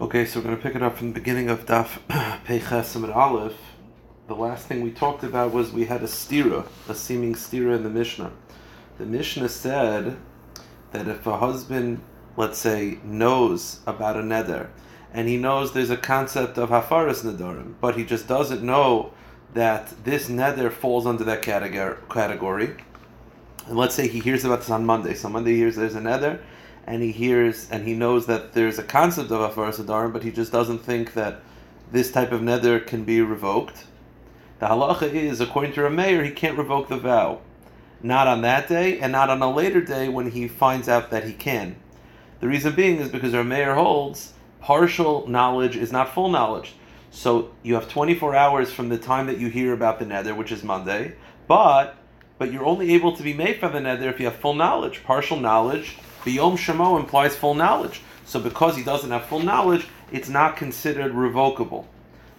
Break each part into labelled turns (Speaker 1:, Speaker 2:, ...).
Speaker 1: Okay, so we're going to pick it up from the beginning of Daf Peiches and Aleph. The last thing we talked about was we had a stira, a seeming stira in the Mishnah. The Mishnah said that if a husband, let's say, knows about a neder, and he knows there's a concept of hafaras nedarim, but he just doesn't know that this neder falls under that category. And let's say he hears about this on Monday. So Monday he hears there's a neder, and he hears and he knows that there's a concept of hafaras nedarim, but he just doesn't think that this type of neder can be revoked. The halacha is, according to Rameir, he can't revoke the vow, not on that day and not on a later day when he finds out that he can. The reason being is because Rameir holds partial knowledge is not full knowledge. So you have 24 hours from the time that you hear about the neder, which is Monday, but but you're only able to be made for the neder if you have full knowledge. Partial knowledge Biyom Shemo implies full knowledge. So because he doesn't have full knowledge, it's not considered revocable.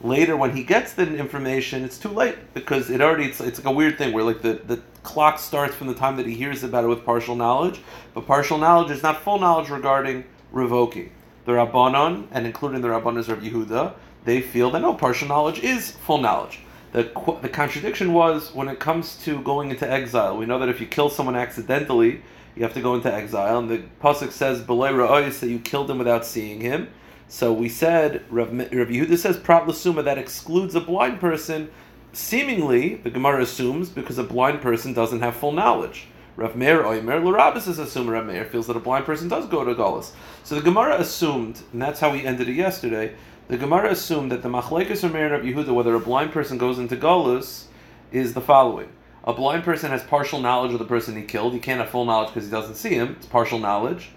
Speaker 1: Later, when he gets the information, it's too late because it already it's, it's like a weird thing where like the, the clock starts from the time that he hears about it with partial knowledge, but partial knowledge is not full knowledge regarding revoking. The Rabbanon, and including the Rabbanos of Yehuda, they feel that no, partial knowledge is full knowledge. The, the contradiction was when it comes to going into exile. We know that if you kill someone accidentally, you have to go into exile. And the pasuk says "Belay ra'ois" that you killed him without seeing him. So we said Rav, Yehuda says "Prat l'suma" that excludes a blind person. Seemingly, the Gemara assumes because a blind person doesn't have full knowledge. Rav Meir Oimer Larabis is assuming Rav Meir feels that a blind person does go to Golis. So the Gemara assumed, and that's how we ended it yesterday. The Gemara assumed that the Machlekes Rav Meir Rav Yehuda, whether a blind person goes into Golis, is the following a blind person has partial knowledge of the person he killed. He can't have full knowledge because he doesn't see him. It's partial knowledge.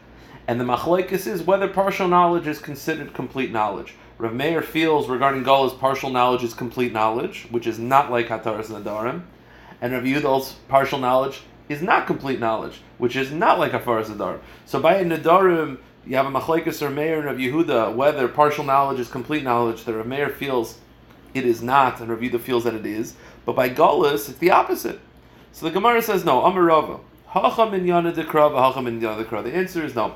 Speaker 1: And the machlekes is whether partial knowledge is considered complete knowledge. Rav Meir feels regarding Gala's partial knowledge is complete knowledge, which is not like Hataras Nadarim. And Rav Yudal's partial knowledge is not complete knowledge, which is not like Hafaras Nadarim. So by a Nadarim, you have a machlekes or Meir and Rav Yehuda, whether partial knowledge is complete knowledge, that Rav Meir feels it is not, and Rav Yehuda feels that it is. But by Golis, it's the opposite. So the Gemara says no. Amarava. Hacham in Yana Dekra, Hacham in Yana Dekra. The answer is no.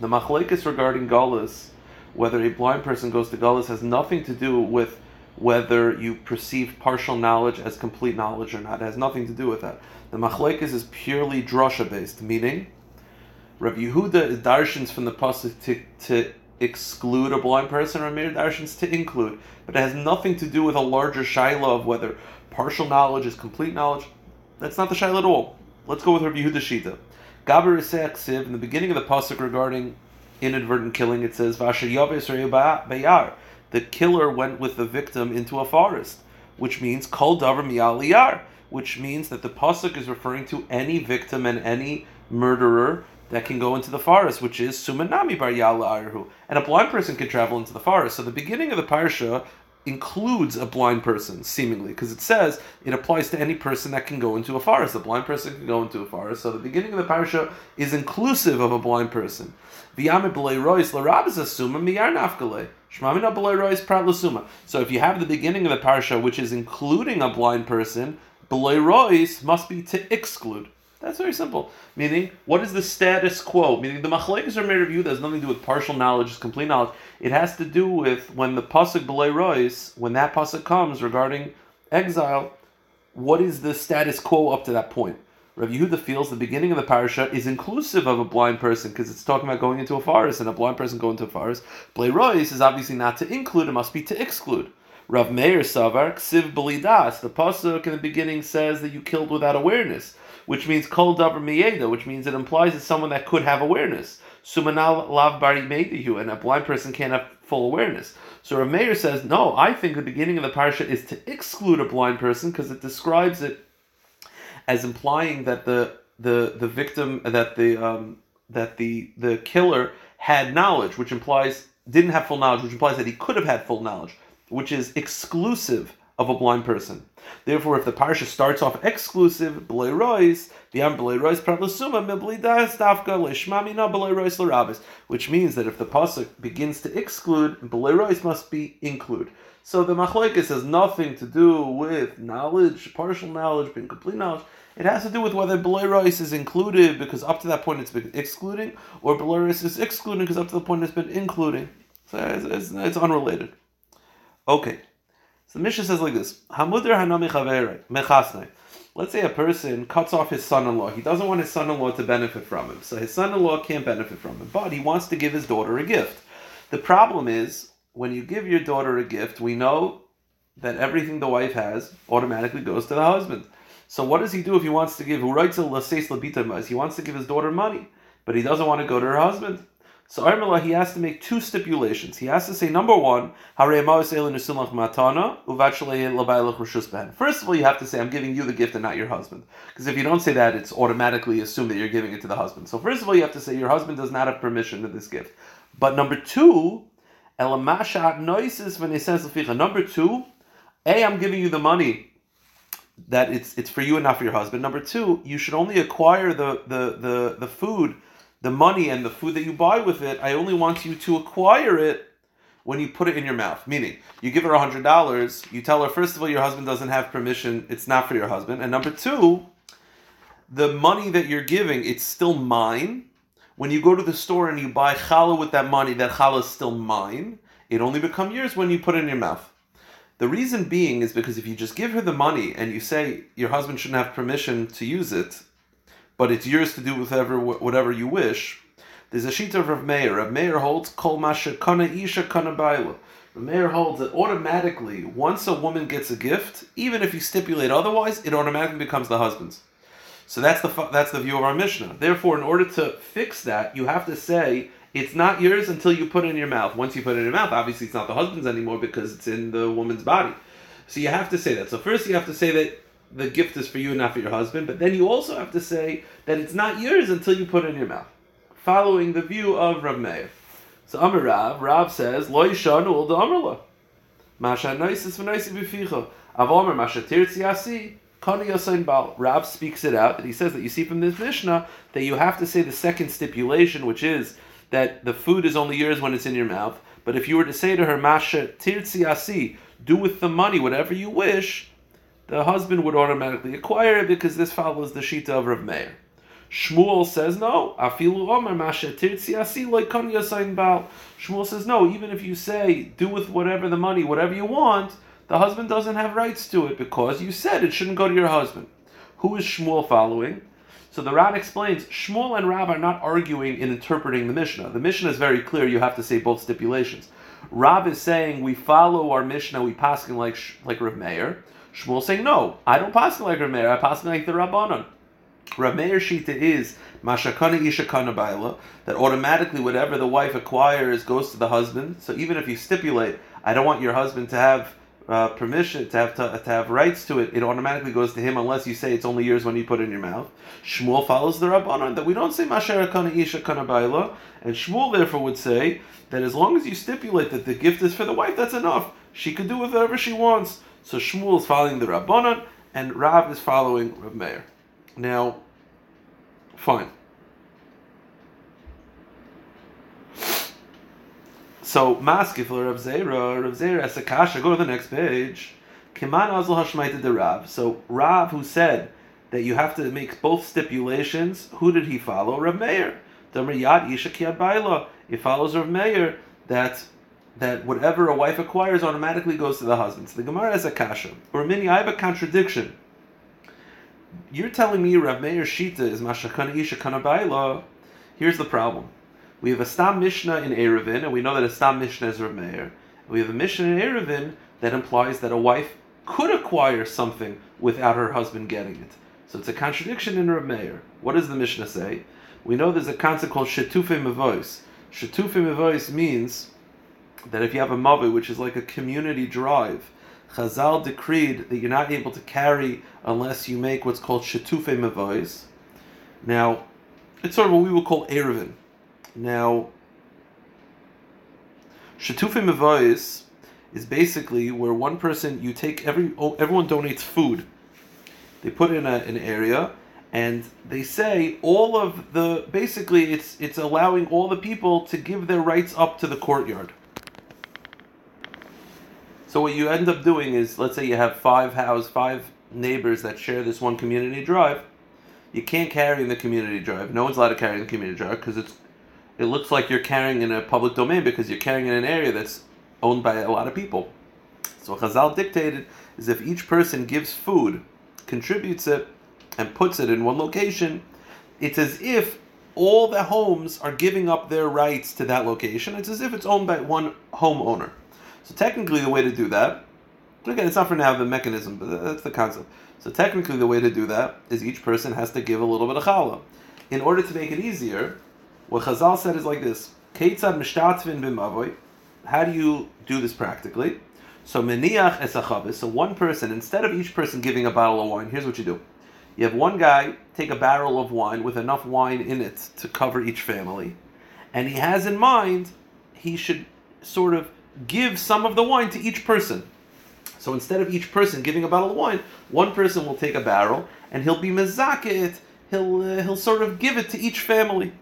Speaker 1: The machlekes regarding Golis, whether a blind person goes to Golis, has nothing to do with whether you perceive partial knowledge as complete knowledge or not. It has nothing to do with that. The machlekes is purely drasha based, meaning Rav Yehuda is darshans from the pasuk to, to exclude a blind person, or Mir darshans to include, but it has nothing to do with a larger shaila of whether partial knowledge is complete knowledge. That's not the shaila at all. Let's go with Rabbi Yehuda Shita. Gaber Siv, in the beginning of the pasuk regarding inadvertent killing, it says Vasher Bayar. The killer went with the victim into a forest, which means Kol Davar Miyaliyar, which means that the pasuk is referring to any victim and any murderer that can go into the forest, which is Sumanami Bar Yala Arhu. And a blind person can travel into the forest. So the beginning of the parsha includes a blind person, seemingly, because it says it applies to any person that can go into a forest. A blind person can go into a forest. So the beginning of the parsha is inclusive of a blind person. So if you have the beginning of the parsha, which is including a blind person, must be to exclude. That's very simple. Meaning, what is the status quo? Meaning, the machlekes are made of you that has nothing to do with partial knowledge, it's complete knowledge. It has to do with when the pasuk b'lei rois, when that pasuk comes regarding exile, what is the status quo up to that point? Rav Yehuda feels the beginning of the parasha is inclusive of a blind person because it's talking about going into a forest and a blind person going into a forest. Blei rois is obviously not to include; it must be to exclude. Rav Meir Savar Ksiv Belidas. The pasuk in the beginning says that you killed without awareness which means kol davar miyeda, which means it implies it's someone that could have awareness. Sumanal lav bari meidihu, and a blind person can't have full awareness. So Rav Meir says, no, I think the beginning of the parsha is to exclude a blind person because it describes it as implying that the the the victim that the um, that the the killer had knowledge, which implies didn't have full knowledge, which implies that he could have had full knowledge, which is exclusive of a blind person. Therefore, if the parsha starts off exclusive, b'lei rois, the am b'lei rois pravlasuma mibli das dafka b'lei rois l'rabis, which means that if the pasuk begins to exclude, b'lei rois must be include. So the machlekes has nothing to do with knowledge, partial knowledge, being complete knowledge. It has to do with whether b'lei rois is included because up to that point it's been excluding, or b'lei rois is excluding because up to the point it's been including. So it's, it's, it's unrelated. Okay. So the Mishnah says like this: Hamudr hanami mechasnei. Let's say a person cuts off his son-in-law. He doesn't want his son-in-law to benefit from him, so his son-in-law can't benefit from him. But he wants to give his daughter a gift. The problem is when you give your daughter a gift, we know that everything the wife has automatically goes to the husband. So what does he do if he wants to give? He writes a He wants to give his daughter money, but he doesn't want to go to her husband. So Armela, he has to make two stipulations. He has to say, number one, First of all, you have to say, I'm giving you the gift and not your husband. Because if you don't say that, it's automatically assumed that you're giving it to the husband. So first of all, you have to say, your husband does not have permission to this gift. But number two, Number two, A, I'm giving you the money that it's it's for you and not for your husband. Number two, you should only acquire the the the, the food the money and the food that you buy with it, I only want you to acquire it when you put it in your mouth. Meaning, you give her hundred dollars, you tell her first of all your husband doesn't have permission, it's not for your husband, and number two, the money that you're giving, it's still mine. When you go to the store and you buy challah with that money, that challah is still mine. It only becomes yours when you put it in your mouth. The reason being is because if you just give her the money and you say your husband shouldn't have permission to use it, but it's yours to do whatever whatever you wish. There's a sheet of Rav Meir. Rav Meir holds kol masha kana isha kana baila. Rav Meir holds that automatically, once a woman gets a gift, even if you stipulate otherwise, it automatically becomes the husband's. So that's the that's the view of our Mishnah. Therefore, in order to fix that, you have to say it's not yours until you put it in your mouth. Once you put it in your mouth, obviously it's not the husband's anymore because it's in the woman's body. So you have to say that. So first you have to say that the gift is for you and not for your husband, but then you also have to say that it's not yours until you put it in your mouth, following the view of Rav Meir. So Amar Rav, Rav says, Lo yishanu ul da'amarla. Masha noisis v'noisi b'ficha. Avomer masha tirtzi asi. Bal. Rav speaks it out, that he says that you see from this Mishnah that you have to say the second stipulation, which is that the food is only yours when it's in your mouth. But if you were to say to her, Masha tirtzi asi, do with the money whatever you wish, the husband would automatically acquire it because this follows the shita of Rav Meir. Shmuel says no. Afilu Omer. Shmuel says no. Even if you say do with whatever the money, whatever you want, the husband doesn't have rights to it because you said it shouldn't go to your husband. Who is Shmuel following? So the Ran explains Shmuel and Rab are not arguing in interpreting the Mishnah. The Mishnah is very clear. You have to say both stipulations. Rab is saying we follow our Mishnah, we pass like like Rav Meir. Shmuel saying, no, I don't pass like Rameir, I pass like the Rabbanon. Rameir Shita is Mashakana Ishakana Baila, that automatically whatever the wife acquires goes to the husband. So even if you stipulate, I don't want your husband to have uh, permission to have to, to, have rights to it, it automatically goes to him unless you say it's only yours when you put it in your mouth. Shmuel follows the Rabbanon that we don't say Masharakana Isha Kana Baila, and Shmuel therefore would say that as long as you stipulate that the gift is for the wife, that's enough. She could do whatever she wants. So Shmuel is following the Rabbanon, and Rav is following Rav Meir. Now, fine. So Maskif Rav Zera, Rav Zera as a kasha. Go to the next page. Kiman Azul Hashmaita de Rav. So Rav, who said that you have to make both stipulations, who did he follow? Rav Meir. Damer Yad Isha Kiad Baila. He follows Rav Meir that that whatever a wife acquires automatically goes to the husband. So the Gemara has a kasha. Or many. I have a contradiction. You're telling me Rav Meir Shita is Mashakana Isha Kanabaila. Here's the problem. We have a Stam Mishnah in Erevin, and we know that a Stam Mishnah is Rav Meir. We have a Mishnah in Erevin that implies that a wife could acquire something without her husband getting it. So it's a contradiction in Rav Meir. What does the Mishnah say? We know there's a concept called Shetufe Mevois. Shetufe Mevois means that if you have a mavi, which is like a community drive, Chazal decreed that you're not able to carry unless you make what's called shetufe mevois. Now, it's sort of what we would call erevin. Now, shetufe mevois is basically where one person you take every oh, everyone donates food. They put in a, an area and they say all of the basically it's it's allowing all the people to give their rights up to the courtyard. So what you end up doing is, let's say you have five house, five neighbors that share this one community drive. You can't carry in the community drive. No one's allowed to carry in the community drive because it's it looks like you're carrying in a public domain because you're carrying in an area that's owned by a lot of people. So Chazal dictated is if each person gives food, contributes it, and puts it in one location, it's as if all the homes are giving up their rights to that location. It's as if it's owned by one homeowner. So technically, the way to do that, again, it's not for now the mechanism, but that's the concept. So technically, the way to do that is each person has to give a little bit of challah. In order to make it easier, what Chazal said is like this: Keitzad mishtatvin b'mavoy. How do you do this practically? So meniach esachavis. So one person, instead of each person giving a bottle of wine, here's what you do: you have one guy take a barrel of wine with enough wine in it to cover each family, and he has in mind he should sort of give some of the wine to each person. So instead of each person giving a bottle of wine, one person will take a barrel and he'll be mezakit. He'll uh, he'll sort of give it to each family.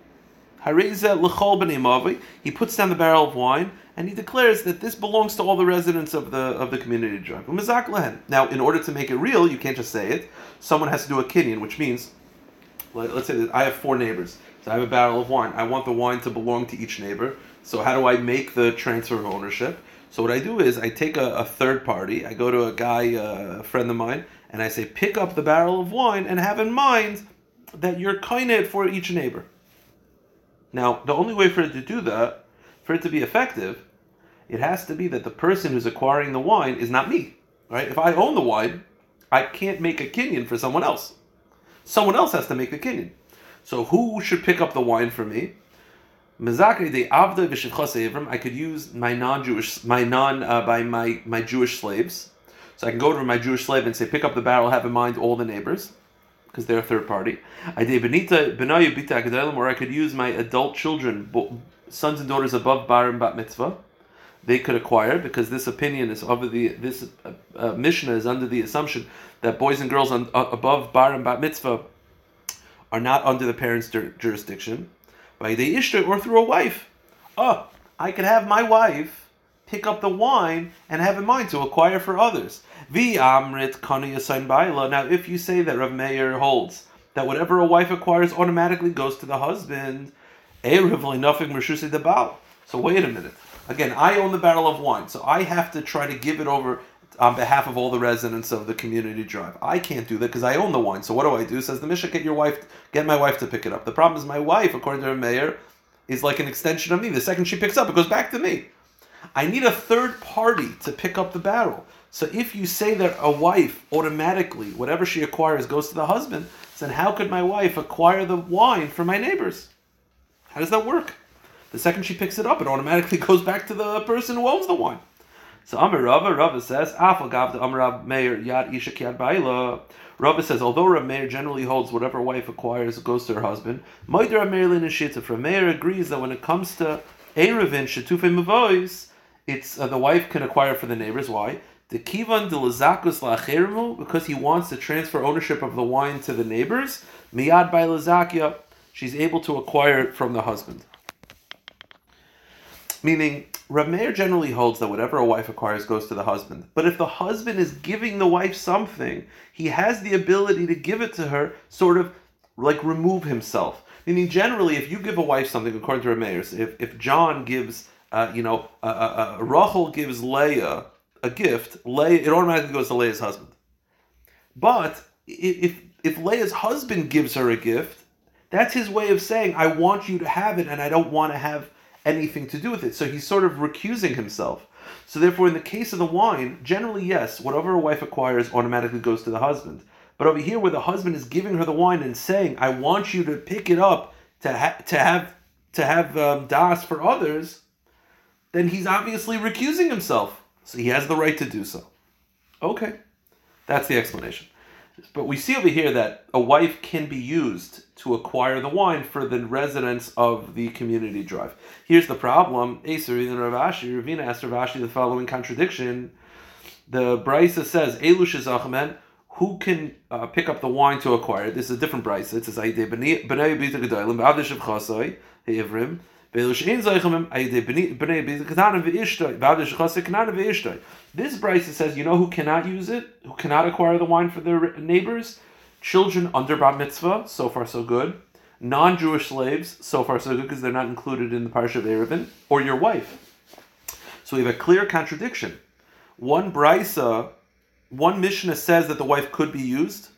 Speaker 1: He puts down the barrel of wine and he declares that this belongs to all the residents of the of the community. Now, in order to make it real, you can't just say it. Someone has to do a kinyan, which means, let's say that I have four neighbors. So I have a barrel of wine. I want the wine to belong to each neighbor. So how do I make the transfer of ownership? So what I do is I take a, a third party. I go to a guy, uh, a friend of mine, and I say, pick up the barrel of wine and have in mind that you're kind it for each neighbor. Now, the only way for it to do that, for it to be effective, it has to be that the person who's acquiring the wine is not me. Right? If I own the wine, I can't make a kinyan for someone else. Someone else has to make the kinyan. So who should pick up the wine for me? I could use my non-Jewish, my non uh, by my my Jewish slaves. So I can go to my Jewish slave and say, pick up the barrel, have in mind all the neighbors, because they're a third party. I did benita benayu or I could use my adult children, sons and daughters above bar and bat mitzvah they could acquire because this opinion is over the this uh, uh, Mishnah is under the assumption that boys and girls on, uh, above bar and bat mitzvah are not under the parents' jurisdiction by the ishtar or through a wife. Oh, I could have my wife pick up the wine and have in mind to acquire for others. Vi amrit baila. Now, if you say that Rav Meir holds that whatever a wife acquires automatically goes to the husband, eh, so wait a minute. Again, I own the barrel of wine, so I have to try to give it over on behalf of all the residents of the community drive. I can't do that because I own the wine. So what do I do? Says the Mishnah, get your wife, get my wife to pick it up. The problem is my wife, according to the mayor, is like an extension of me. The second she picks up, it goes back to me. I need a third party to pick up the barrel. So if you say that a wife automatically, whatever she acquires goes to the husband, then how could my wife acquire the wine for my neighbors? How does that work? The second she picks it up, it automatically goes back to the person who owns the wine. So Amar Rava, Rava says, Afagav the Amar Meir Yad Isha Kiad Baila. Rava says, although Rav Meir generally holds whatever wife acquires goes to her husband, Maider Rav Meir Linashitza, Rav Meir agrees that when it comes to Erevin Shetufe Mavois, it's uh, the wife can acquire for the neighbors. Why? The kivan de lazakus la'acherimu, because he wants to transfer ownership of the wine to the neighbors. Miyad by lazakia, she's able to acquire it from the husband. Meaning, Rav Meir generally holds that whatever a wife acquires goes to the husband. But if the husband is giving the wife something, he has the ability to give it to her, sort of like remove himself. Meaning, generally, if you give a wife something, according to Rav Meir, if, if John gives, uh, you know, uh, uh, uh, Rachel gives Leah a gift, Leah, it automatically goes to Leah's husband. But if if Leah's husband gives her a gift, that's his way of saying, I want you to have it and I don't want to have anything to do with it. So he's sort of recusing himself. So therefore, in the case of the wine, generally yes, whatever a wife acquires automatically goes to the husband. But over here, where the husband is giving her the wine and saying, "I want you to pick it up to to have to have um, das for others," then he's obviously recusing himself. So he has the right to do so. Okay, that's the explanation. But we see over here that a wife can be used to acquire the wine for the residents of the community drive. Here's the problem. Aser and Rav Ashi, Ravina asked Rav Ashi the following contradiction. The Brisa says, Elush is Achman, who can uh, pick up the wine to acquire it? This is a different Brisa. It says, This Brisa says, you know who cannot use it, who cannot acquire the wine for their neighbors? Children under bat mitzvah, so far so good. non-Jewish slaves, so far so good because they're not included in the parsha of Eruvin, or your wife. So we have a clear contradiction. One brisa, one Mishnah says that the wife could be used,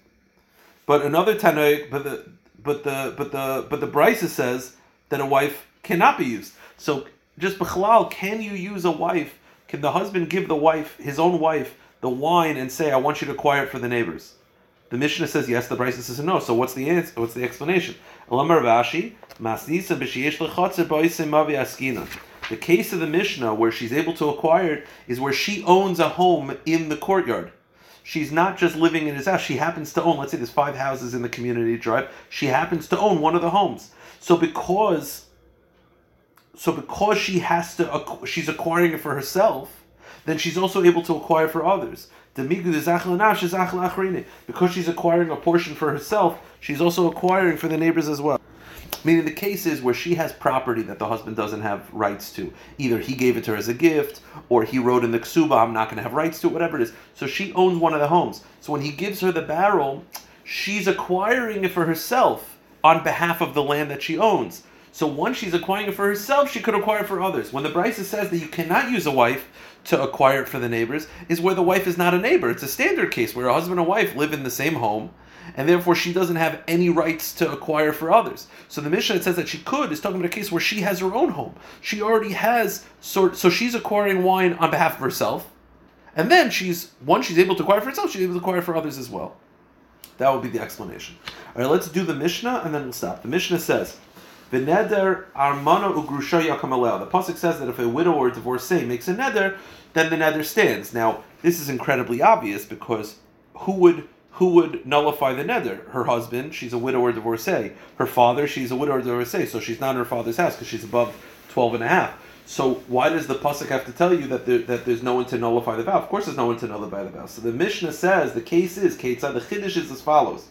Speaker 1: but another Tanakh, but the but the but the but the brisa says that a wife cannot be used. So just b'chalal, can you use a wife? Can the husband give the wife, his own wife, the wine and say, "I want you to acquire it for the neighbors"? The Mishnah says yes. The Brisa says no. So what's the answer? What's the explanation? The case of the Mishnah where she's able to acquire it is where she owns a home in the courtyard. She's not just living in his house. She happens to own. Let's say there's five houses in the community drive. She happens to own one of the homes. So because, so because she has to, she's acquiring it for herself then she's also able to acquire for others. Because she's acquiring a portion for herself, she's also acquiring for the neighbors as well. Meaning the cases where she has property that the husband doesn't have rights to. Either he gave it to her as a gift, or he wrote in the ksuba, I'm not going to have rights to it, whatever it is. So she owns one of the homes. So when he gives her the barrel, she's acquiring it for herself on behalf of the land that she owns. So once she's acquiring it for herself, she could acquire it for others. When the Brisa says that you cannot use a wife to acquire it for the neighbors, is where the wife is not a neighbor. It's a standard case where a husband and wife live in the same home, and therefore she doesn't have any rights to acquire for others. So the Mishnah that says that she could is talking about a case where she has her own home. She already has sort so she's acquiring wine on behalf of herself, and then she's once she's able to acquire for herself, she's able to acquire for others as well. That would be the explanation. All right, let's do the Mishnah and then we'll stop. The Mishnah says. The neder armana. The pasuk says that if a widow or a divorcee makes a neder, then the neder stands. Now, this is incredibly obvious because who would who would nullify the neder? Her husband, she's a widow or divorcee. Her father, she's a widow or divorcee, so she's not in her father's house because she's above 12 and a half. So why does the pasuk have to tell you that there, that there's no one to nullify the vow? Of course, there's no one to nullify the vow. So the Mishnah says the case is. The chiddush is as follows.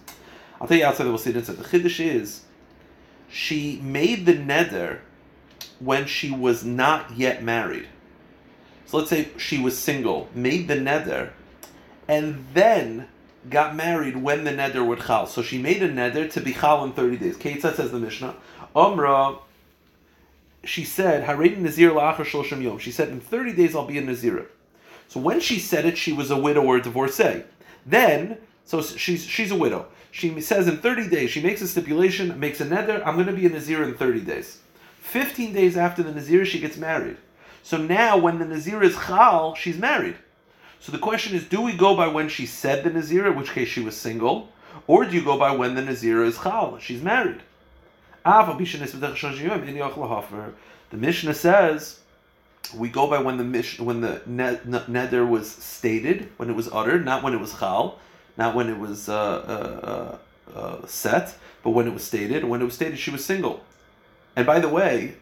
Speaker 1: I'll tell you outside. We'll see it inside. The chiddush is she made the neder when she was not yet married. So let's say she was single, made the neder, and then got married when the neder would chal. So she made a neder to be chal in 30 days. Keitza says the Mishnah. Omra, she said, Nazir yom. She said, in 30 days I'll be a Nazir. So when she said it, she was a widow or a divorcee. Then, so she's she's a widow she says in 30 days, she makes a stipulation, makes a neder, I'm going to be a Nazir in 30 days. 15 days after the Nazir, she gets married. So now, when the Nazir is Chal, she's married. So the question is, do we go by when she said the Nazir, in which case she was single, or do you go by when the Nazir is Chal, she's married? The Mishnah says we go by when the when the neder was stated, when it was uttered, not when it was chal not when it was uh, uh, uh, set, but when it was stated. And when it was stated, she was single. And by the way,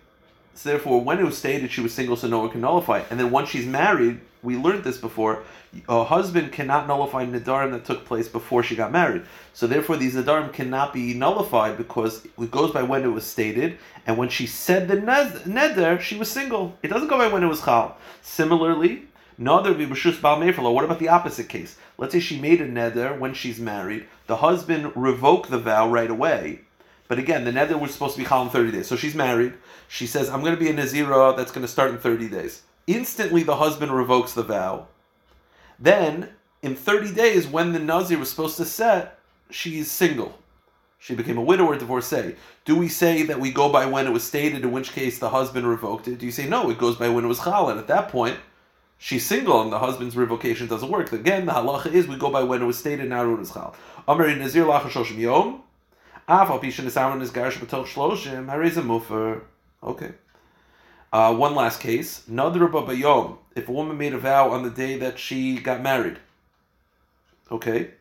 Speaker 1: so therefore, when it was stated she was single, so no one can nullify. And then once she's married, we learned this before. A husband cannot nullify nadarim that took place before she got married. So therefore, these nadarim cannot be nullified because it goes by when it was stated. And when she said the neder, she was single. It doesn't go by when it was chal. Similarly, Nother b'rishus bal What about the opposite case? Let's say she made a neder when she's married. The husband revoked the vow right away. But again, the neder was supposed to be chal in 30 days. So she's married. She says, I'm going to be a nazira that's going to start in 30 days. Instantly, the husband revokes the vow. Then, in 30 days, when the nazir was supposed to set, she's single. She became a widow or divorcee. Do we say that we go by when it was stated, in which case the husband revoked it? Do you say no, it goes by when it was chal, and at that point, she's single and the husband's revocation doesn't work. Again, the halacha is we go by when it was stated, now it is chal. Amar nazir lacha shoshim yom. Af al pishin nesaron is garish b'toch shloshim. Harez a mufer. Okay. Uh, one last case. Nadra bayom. If a woman made a vow on the day that she got married. Okay.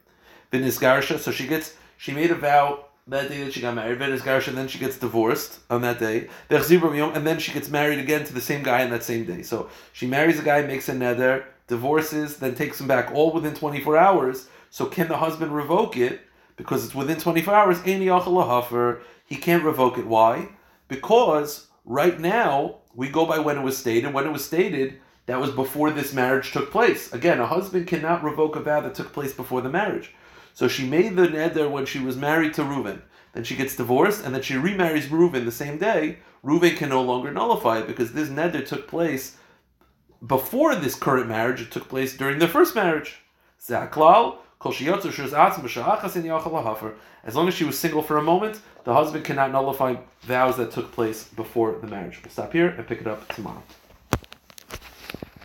Speaker 1: V'nisgarsha. So she gets, she made a vow that day that she got married, and then she gets divorced on that day, and then she gets married again to the same guy on that same day. So she marries a guy, makes a neder, divorces, then takes him back all within 24 hours. So can the husband revoke it? Because it's within 24 hours, he can't revoke it. Why? Because right now, we go by when it was stated. When it was stated, that was before this marriage took place. Again, a husband cannot revoke a vow that took place before the marriage. So she made the neder when she was married to Reuven. then she gets divorced, and then she remarries Reuven the same day, Reuven can no longer nullify it because this neder took place before this current marriage. It took place during the first marriage. As long as she was single for a moment, the husband cannot nullify vows that took place before the marriage. We'll stop here and pick it up tomorrow.